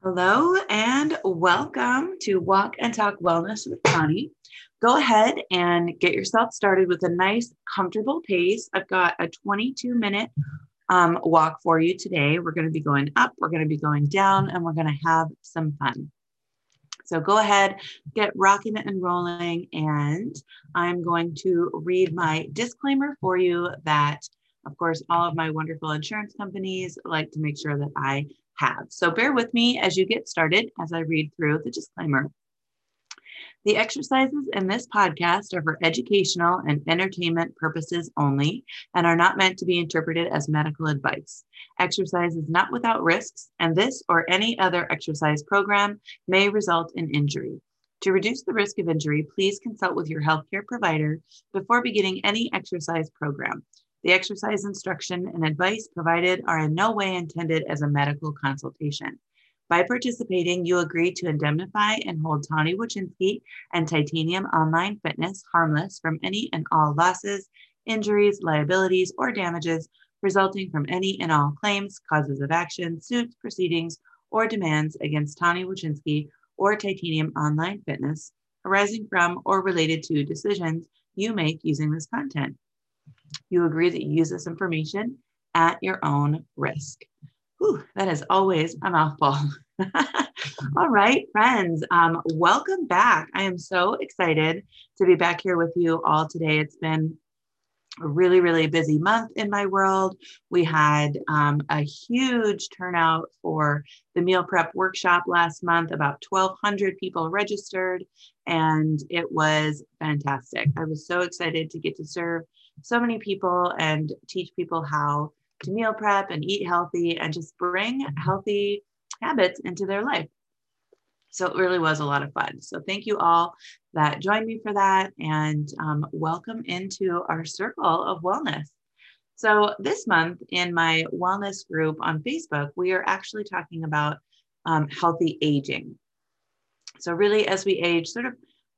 Hello and welcome to Walk and Talk Wellness with Tani. Go ahead and get yourself started with a nice, comfortable pace. I've got a 22 minute um, walk for you today. We're going to be going up, we're going to be going down, and we're going to have some fun. So go ahead, get rocking and rolling, and I'm going to read my disclaimer for you that, of course, all of my wonderful insurance companies like to make sure that I have. So bear with me as you get started as I read through the disclaimer. The exercises in this podcast are for educational and entertainment purposes only and are not meant to be interpreted as medical advice. Exercise is not without risks, and this or any other exercise program may result in injury. To reduce the risk of injury, please consult with your healthcare provider before beginning any exercise program. The exercise instruction and advice provided are in no way intended as a medical consultation. By participating, you agree to indemnify and hold Tani Wachinski and Titanium Online Fitness harmless from any and all losses, injuries, liabilities, or damages resulting from any and all claims, causes of action, suits, proceedings, or demands against Tani Wachinski or Titanium Online Fitness arising from or related to decisions you make using this content. You agree that you use this information at your own risk. Whew, that is always a mouthful. All right, friends, um, welcome back. I am so excited to be back here with you all today. It's been a really, really busy month in my world. We had um, a huge turnout for the meal prep workshop last month. About 1,200 people registered, and it was fantastic. I was so excited to get to serve so many people and teach people how to meal prep and eat healthy and just bring healthy habits into their life. So it really was a lot of fun. So thank you all that joined me for that and um, welcome into our circle of wellness. So this month in my wellness group on Facebook, we are actually talking about um, healthy aging. So really, as we age, sort of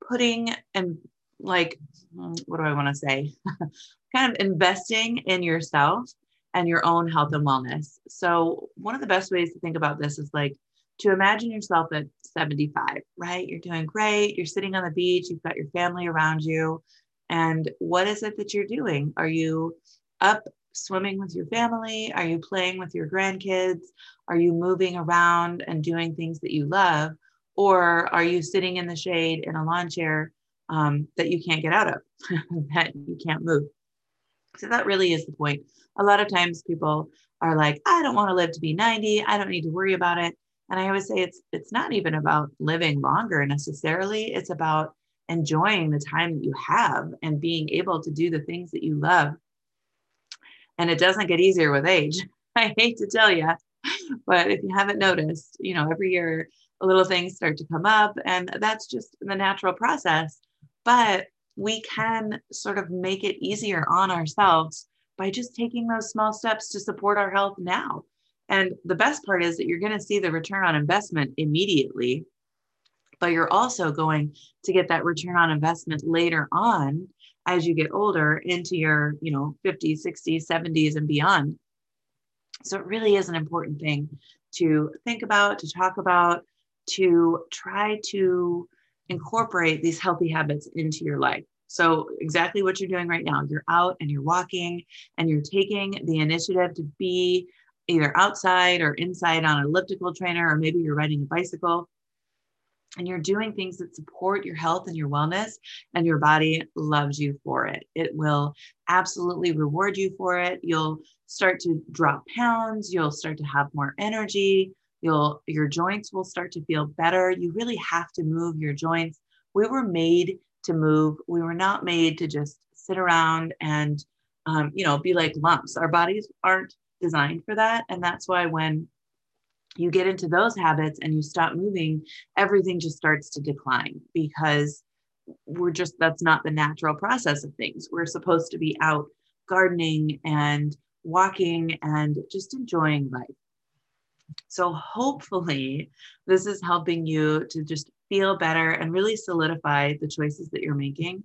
putting and like, hmm, what do I want to say? kind of investing in yourself and your own health and wellness. So, one of the best ways to think about this is like to imagine yourself at 75, right? You're doing great. You're sitting on the beach, you've got your family around you. And what is it that you're doing? Are you up swimming with your family? Are you playing with your grandkids? Are you moving around and doing things that you love? Or are you sitting in the shade in a lawn chair um, that you can't get out of, that you can't move? So that really is the point. A lot of times people are like, I don't want to live to be 90. I don't need to worry about it. And I always say it's it's not even about living longer necessarily. It's about enjoying the time that you have and being able to do the things that you love. And it doesn't get easier with age. I hate to tell you, but if you haven't noticed, you know, every year little things start to come up and that's just the natural process. But we can sort of make it easier on ourselves by just taking those small steps to support our health now. And the best part is that you're going to see the return on investment immediately, but you're also going to get that return on investment later on as you get older into your, you know, 50s, 60s, 70s and beyond. So it really is an important thing to think about, to talk about, to try to incorporate these healthy habits into your life. So, exactly what you're doing right now, you're out and you're walking and you're taking the initiative to be either outside or inside on an elliptical trainer, or maybe you're riding a bicycle and you're doing things that support your health and your wellness, and your body loves you for it. It will absolutely reward you for it. You'll start to drop pounds, you'll start to have more energy, you'll your joints will start to feel better. You really have to move your joints. We were made to move. We were not made to just sit around and, um, you know, be like lumps. Our bodies aren't designed for that. And that's why when you get into those habits and you stop moving, everything just starts to decline because we're just, that's not the natural process of things. We're supposed to be out gardening and walking and just enjoying life. So, hopefully, this is helping you to just feel better and really solidify the choices that you're making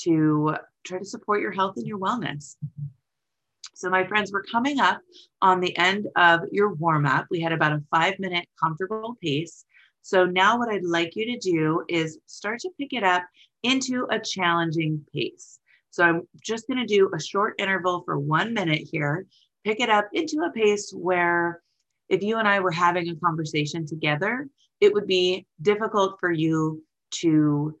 to try to support your health and your wellness. So, my friends, we're coming up on the end of your warm up. We had about a five minute comfortable pace. So, now what I'd like you to do is start to pick it up into a challenging pace. So, I'm just going to do a short interval for one minute here, pick it up into a pace where if you and I were having a conversation together, it would be difficult for you to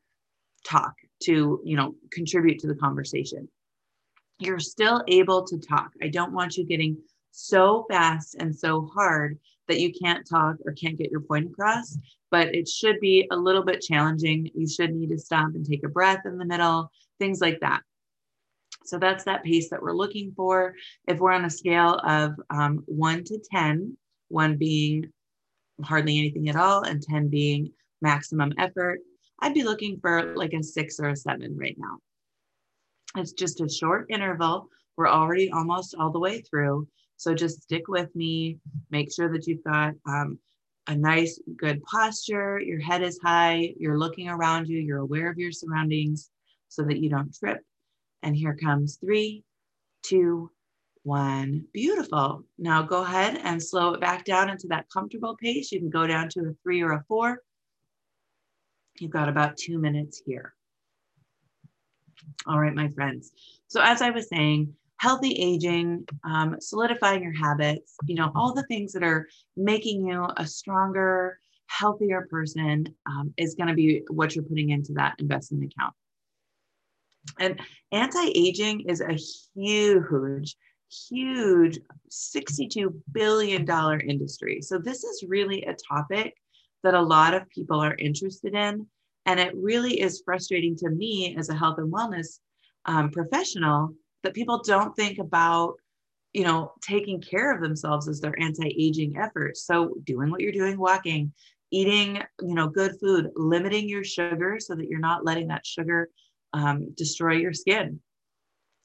talk, to, you know, contribute to the conversation you're still able to talk. I don't want you getting so fast and so hard that you can't talk or can't get your point across, but it should be a little bit challenging. You should need to stop and take a breath in the middle, things like that. So that's that pace that we're looking for. If we're on a scale of um, one to 10, one being hardly anything at all, and 10 being maximum effort, I'd be looking for like a six or a seven right now. It's just a short interval. We're already almost all the way through. So just stick with me. Make sure that you've got um, a nice, good posture. Your head is high. You're looking around you. You're aware of your surroundings so that you don't trip. And here comes three, two, one. Beautiful. Now go ahead and slow it back down into that comfortable pace. You can go down to a three or a four. You've got about two minutes here. All right, my friends. So, as I was saying, healthy aging, um, solidifying your habits, you know, all the things that are making you a stronger, healthier person um, is going to be what you're putting into that investment account. And anti aging is a huge, huge $62 billion industry. So, this is really a topic that a lot of people are interested in. And it really is frustrating to me as a health and wellness um, professional that people don't think about, you know, taking care of themselves as their anti-aging efforts. So doing what you're doing, walking, eating, you know, good food, limiting your sugar so that you're not letting that sugar um, destroy your skin.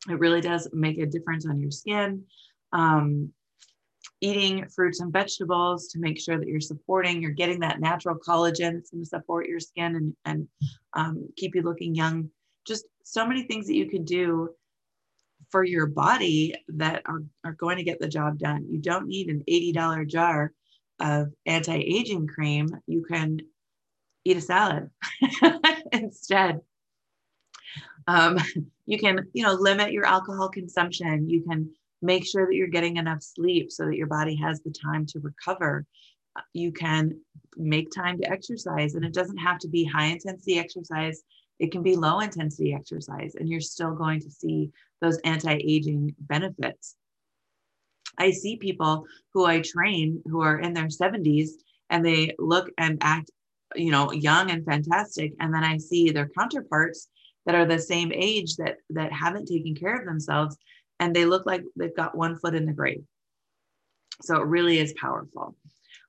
It really does make a difference on your skin. Um, eating fruits and vegetables to make sure that you're supporting, you're getting that natural collagen that's going to support your skin and, and um, keep you looking young. Just so many things that you can do for your body that are, are going to get the job done. You don't need an $80 jar of anti aging cream. You can eat a salad instead. Um, you can, you know, limit your alcohol consumption. You can make sure that you're getting enough sleep so that your body has the time to recover. You can make time to exercise and it doesn't have to be high intensity exercise. It can be low intensity exercise and you're still going to see those anti-aging benefits. I see people who i train who are in their 70s and they look and act you know young and fantastic and then i see their counterparts that are the same age that that haven't taken care of themselves and they look like they've got one foot in the grave. So it really is powerful.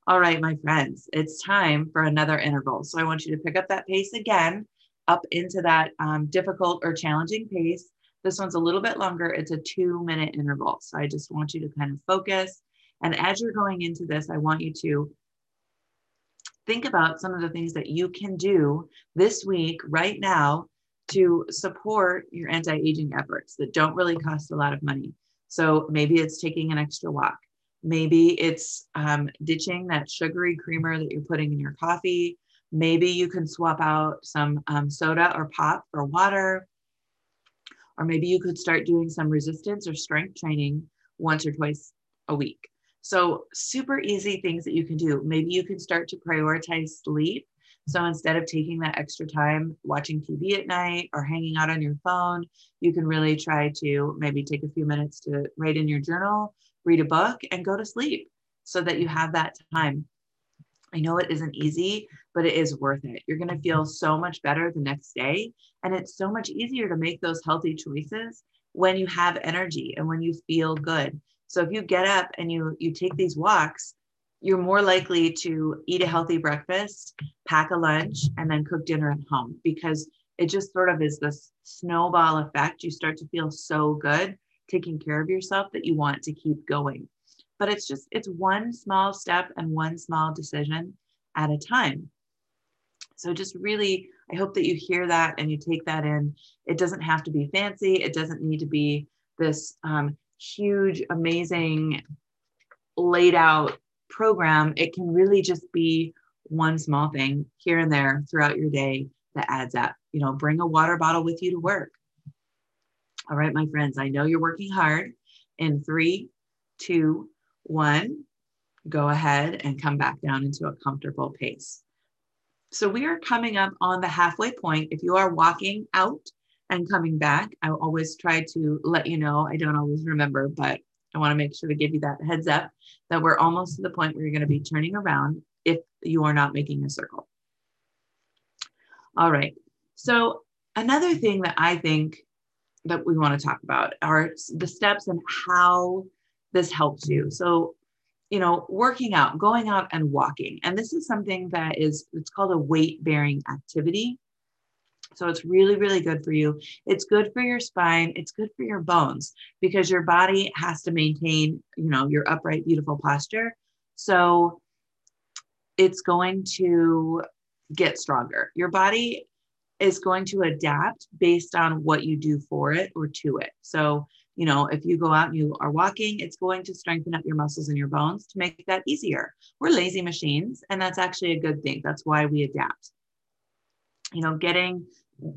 All right, my friends, it's time for another interval. So I want you to pick up that pace again, up into that um, difficult or challenging pace. This one's a little bit longer. It's a two minute interval. So I just want you to kind of focus. And as you're going into this, I want you to think about some of the things that you can do this week, right now, to support your anti aging efforts that don't really cost a lot of money. So maybe it's taking an extra walk. Maybe it's um, ditching that sugary creamer that you're putting in your coffee. Maybe you can swap out some um, soda or pop for water. Or maybe you could start doing some resistance or strength training once or twice a week. So, super easy things that you can do. Maybe you can start to prioritize sleep so instead of taking that extra time watching TV at night or hanging out on your phone, you can really try to maybe take a few minutes to write in your journal, read a book, and go to sleep so that you have that time. I know it isn't easy, but it is worth it. You're going to feel so much better the next day. And it's so much easier to make those healthy choices when you have energy and when you feel good. So if you get up and you you take these walks, you're more likely to eat a healthy breakfast, pack a lunch, and then cook dinner at home because it just sort of is this snowball effect. You start to feel so good taking care of yourself that you want to keep going. But it's just, it's one small step and one small decision at a time. So just really, I hope that you hear that and you take that in. It doesn't have to be fancy, it doesn't need to be this um, huge, amazing, laid out program. It can really just be one small thing here and there throughout your day that adds up. You know, bring a water bottle with you to work. All right, my friends, I know you're working hard. In three, two, one, go ahead and come back down into a comfortable pace. So we are coming up on the halfway point. If you are walking out and coming back, I always try to let you know. I don't always remember, but I want to make sure to give you that heads up that we're almost to the point where you're going to be turning around if you are not making a circle. All right. So another thing that I think that we want to talk about are the steps and how this helps you. So, you know, working out, going out and walking. And this is something that is, it's called a weight bearing activity. So it's really, really good for you. It's good for your spine. It's good for your bones because your body has to maintain, you know, your upright, beautiful posture. So it's going to get stronger. Your body is going to adapt based on what you do for it or to it. So, you know, if you go out and you are walking, it's going to strengthen up your muscles and your bones to make that easier. We're lazy machines, and that's actually a good thing. That's why we adapt. You know, getting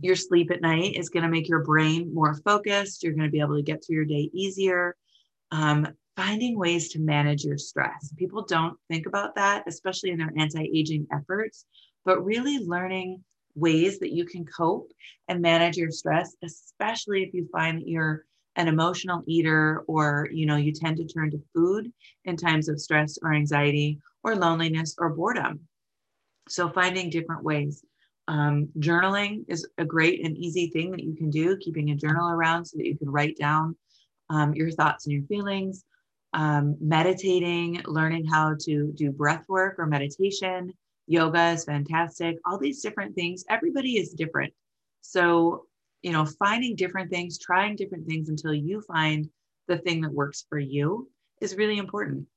your sleep at night is going to make your brain more focused. You're going to be able to get through your day easier. Um, finding ways to manage your stress. People don't think about that, especially in their anti aging efforts, but really learning ways that you can cope and manage your stress, especially if you find that you're an emotional eater or you know you tend to turn to food in times of stress or anxiety or loneliness or boredom so finding different ways um, journaling is a great and easy thing that you can do keeping a journal around so that you can write down um, your thoughts and your feelings. Um, meditating learning how to do breath work or meditation. Yoga is fantastic. All these different things. Everybody is different. So you know finding different things trying different things until you find the thing that works for you is really important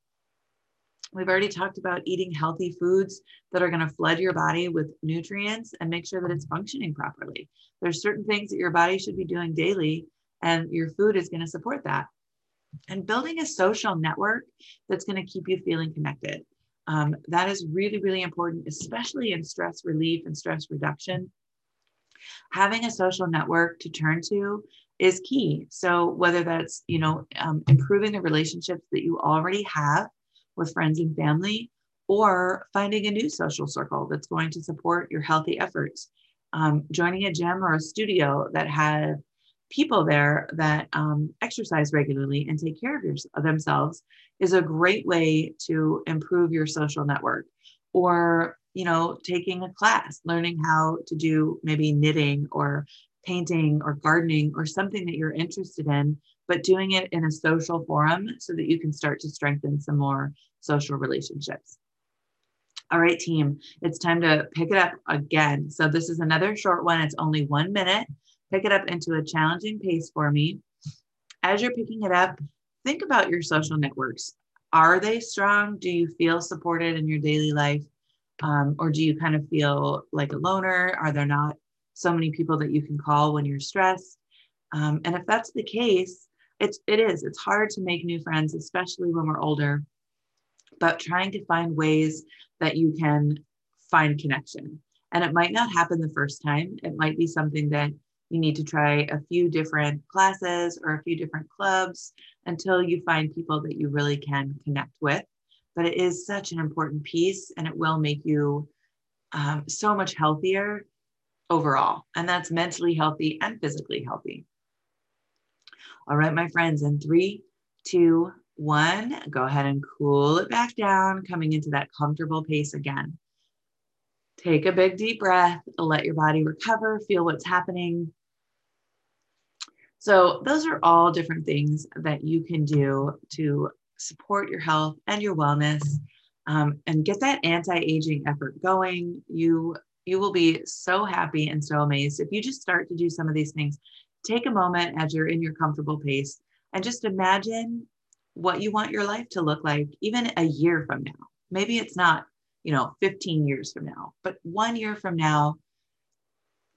we've already talked about eating healthy foods that are going to flood your body with nutrients and make sure that it's functioning properly there's certain things that your body should be doing daily and your food is going to support that and building a social network that's going to keep you feeling connected um, that is really, really important, especially in stress relief and stress reduction. Having a social network to turn to is key. So whether that's, you know, um, improving the relationships that you already have with friends and family, or finding a new social circle that's going to support your healthy efforts. Um, joining a gym or a studio that have people there that um, exercise regularly and take care of, your, of themselves is a great way to improve your social network or you know taking a class learning how to do maybe knitting or painting or gardening or something that you're interested in but doing it in a social forum so that you can start to strengthen some more social relationships all right team it's time to pick it up again so this is another short one it's only one minute pick it up into a challenging pace for me as you're picking it up think about your social networks. Are they strong? Do you feel supported in your daily life? Um, or do you kind of feel like a loner? Are there not so many people that you can call when you're stressed? Um, and if that's the case, it's it is. It's hard to make new friends, especially when we're older. But trying to find ways that you can find connection. And it might not happen the first time. It might be something that you need to try a few different classes or a few different clubs until you find people that you really can connect with. But it is such an important piece and it will make you um, so much healthier overall. And that's mentally healthy and physically healthy. All right, my friends, in three, two, one, go ahead and cool it back down, coming into that comfortable pace again. Take a big deep breath, let your body recover, feel what's happening. So, those are all different things that you can do to support your health and your wellness um, and get that anti-aging effort going. You you will be so happy and so amazed if you just start to do some of these things. Take a moment as you're in your comfortable pace and just imagine what you want your life to look like even a year from now. Maybe it's not, you know, 15 years from now, but one year from now,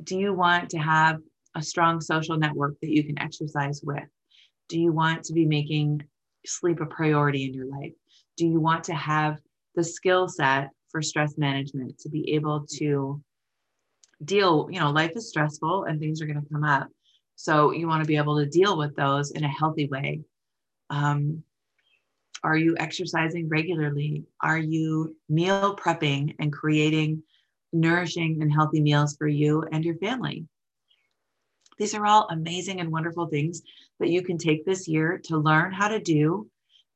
do you want to have a strong social network that you can exercise with? Do you want to be making sleep a priority in your life? Do you want to have the skill set for stress management to be able to deal? You know, life is stressful and things are going to come up. So you want to be able to deal with those in a healthy way. Um, are you exercising regularly? Are you meal prepping and creating nourishing and healthy meals for you and your family? These are all amazing and wonderful things that you can take this year to learn how to do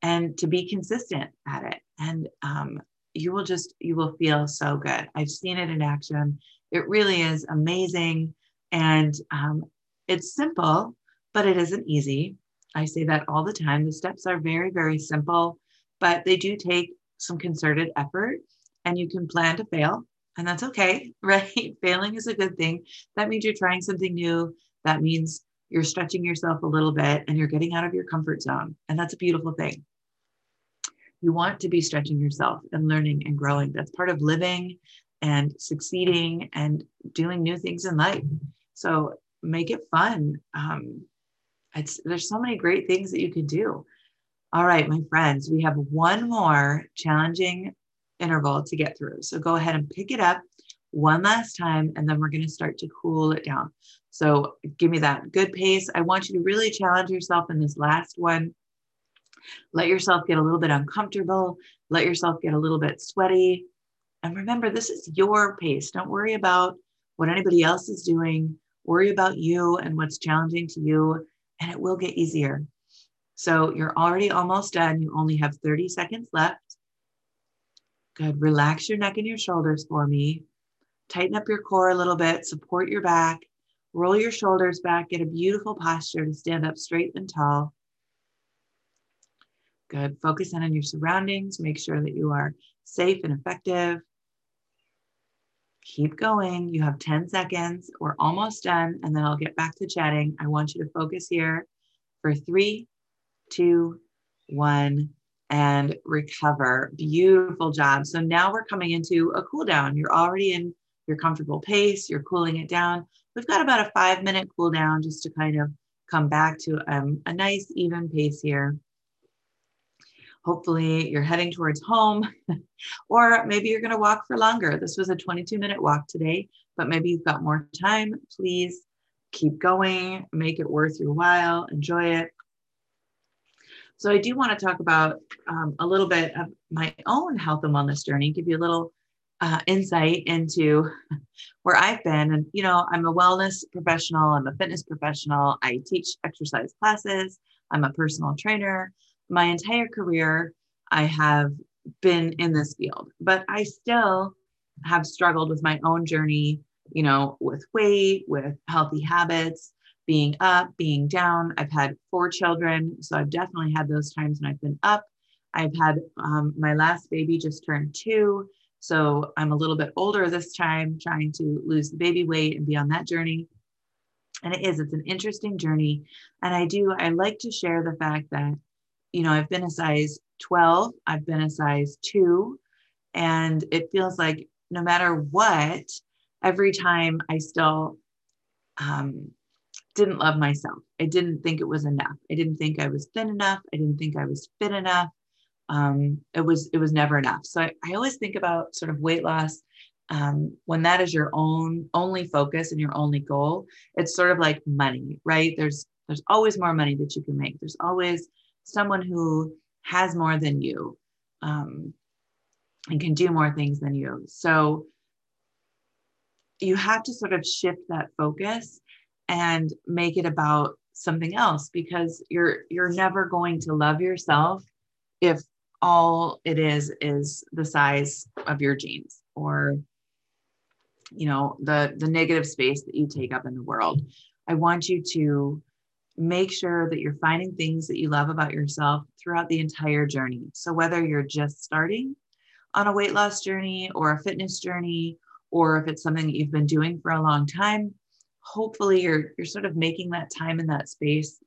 and to be consistent at it. And um, you will just, you will feel so good. I've seen it in action. It really is amazing. And um, it's simple, but it isn't easy. I say that all the time. The steps are very, very simple, but they do take some concerted effort and you can plan to fail and that's okay, right? Failing is a good thing. That means you're trying something new. That means you're stretching yourself a little bit and you're getting out of your comfort zone. And that's a beautiful thing. You want to be stretching yourself and learning and growing. That's part of living and succeeding and doing new things in life. So make it fun. Um, it's there's so many great things that you can do. All right, my friends, we have one more challenging interval to get through. So go ahead and pick it up one last time, and then we're going to start to cool it down. So give me that good pace. I want you to really challenge yourself in this last one. Let yourself get a little bit uncomfortable. Let yourself get a little bit sweaty. And remember, this is your pace. Don't worry about what anybody else is doing. Worry about you and what's challenging to you, and it will get easier. So you're already almost done. You only have 30 seconds left. Good. Relax your neck and your shoulders for me. Tighten up your core a little bit, support your back, roll your shoulders back, get a beautiful posture to stand up straight and tall. Good. Focus in on your surroundings. Make sure that you are safe and effective. Keep going. You have 10 seconds. We're almost done, and then I'll get back to chatting. I want you to focus here for three, two, one and recover. Beautiful job. So now we're coming into a cool down. You're already in your comfortable pace, you're cooling it down. We've got about a five minute cool down just to kind of come back to um, a nice even pace here. Hopefully, you're heading towards home, or maybe you're going to walk for longer. This was a 22 minute walk today, but maybe you've got more time. Please keep going, make it worth your while, enjoy it. So I do want to talk about um, a little bit of my own health and wellness journey, give you a little uh, insight into where I've been. And, you know, I'm a wellness professional, I'm a fitness professional, I teach exercise classes, I'm a personal trainer. My entire career, I have been in this field, but I still have struggled with my own journey, you know, with weight, with healthy habits, being up, being down. I've had four children, so I've definitely had those times when I've been up. I've had um, my last baby just turned two, so I'm a little bit older this time, trying to lose the baby weight and be on that journey. And it is, it's an interesting journey. And I do, I like to share the fact that, you know, I've been a size 12, I've been a size two, and it feels like no matter what, every time I still um, didn't love myself. I didn't think it was enough. I didn't think I was thin enough. I didn't think I was fit enough. Um, it was it was never enough. So I, I always think about sort of weight loss um, when that is your own only focus and your only goal. It's sort of like money, right? There's there's always more money that you can make. There's always someone who has more than you um, and can do more things than you. So you have to sort of shift that focus and make it about something else because you're you're never going to love yourself if all it is is the size of your jeans or you know the the negative space that you take up in the world i want you to make sure that you're finding things that you love about yourself throughout the entire journey. So whether you're just starting on a weight loss journey or a fitness journey or if it's something that you've been doing for a long time hopefully you're you're sort of making that time in that space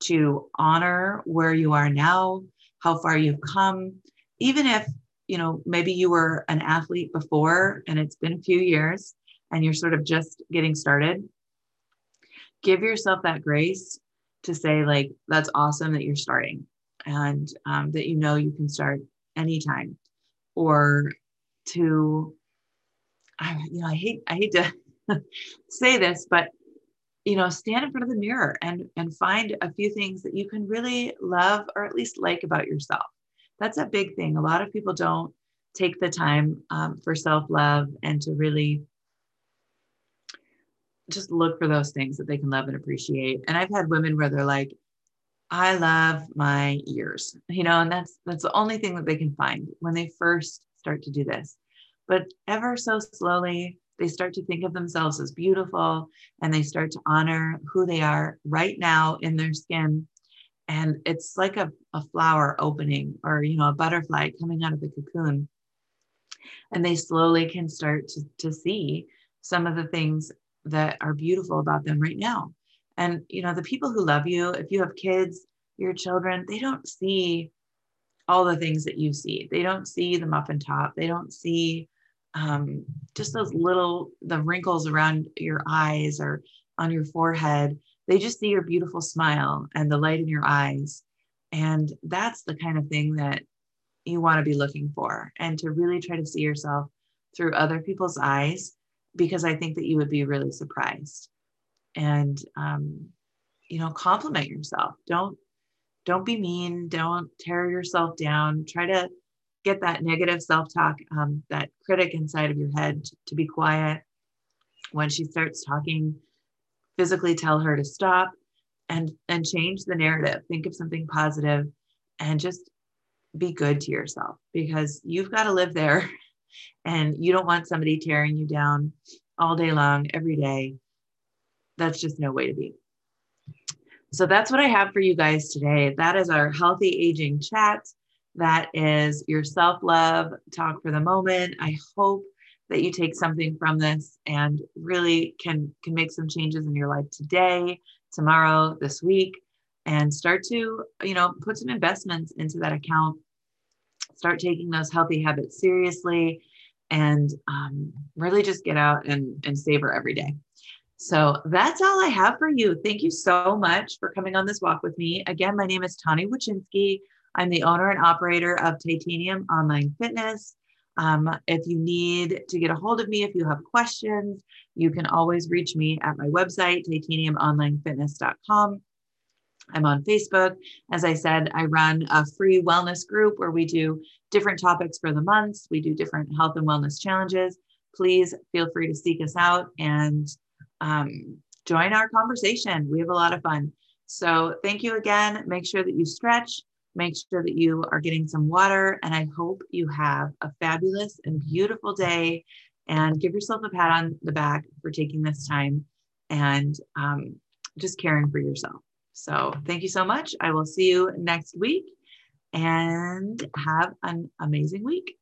to honor where you are now how far you've come. Even if you know maybe you were an athlete before and it's been a few years and you're sort of just getting started give yourself that grace to say like that's awesome that you're starting and um, that you know you can start anytime or to I, you know i hate i hate to say this but you know stand in front of the mirror and and find a few things that you can really love or at least like about yourself. That's a big thing. A lot of people don't take the time um, for self-love and to really just look for those things that they can love and appreciate and i've had women where they're like I love my ears, you know, and that's that's the only thing that they can find when they first start to do this. But ever so slowly, they start to think of themselves as beautiful and they start to honor who they are right now in their skin. And it's like a, a flower opening or, you know, a butterfly coming out of the cocoon. And they slowly can start to, to see some of the things that are beautiful about them right now. And, you know, the people who love you, if you have kids, your children, they don't see all the things that you see. They don't see the muffin top. They don't see um, just those little, the wrinkles around your eyes or on your forehead. They just see your beautiful smile and the light in your eyes. And that's the kind of thing that you want to be looking for and to really try to see yourself through other people's eyes, because I think that you would be really surprised. And um, you know compliment yourself. Don't don't be mean. Don't tear yourself down. Try to get that negative self-talk um, that critic inside of your head to be quiet. When she starts talking physically tell her to stop and and change the narrative. Think of something positive and just be good to yourself because you've got to live there and you don't want somebody tearing you down all day long every day that's just no way to be. So that's what I have for you guys today. That is our healthy aging chat. That is your self love talk for the moment. I hope that you take something from this and really can can make some changes in your life today, tomorrow, this week, and start to you know put some investments into that account. Start taking those healthy habits seriously, and um, really just get out and and savor every day. So that's all I have for you. Thank you so much for coming on this walk with me. Again, my name is Tani Wachinski. I'm the owner and operator of Titanium Online Fitness. Um, if you need to get a hold of me, if you have questions, you can always reach me at my website, titaniumonlinefitness.com. I'm on Facebook. As I said, I run a free wellness group where we do different topics for the months. We do different health and wellness challenges. Please feel free to seek us out and um, join our conversation. We have a lot of fun. So thank you again. Make sure that you stretch, make sure that you are getting some water, and I hope you have a fabulous and beautiful day. And give yourself a pat on the back for taking this time and um, just caring for yourself. So thank you so much. I will see you next week and have an amazing week.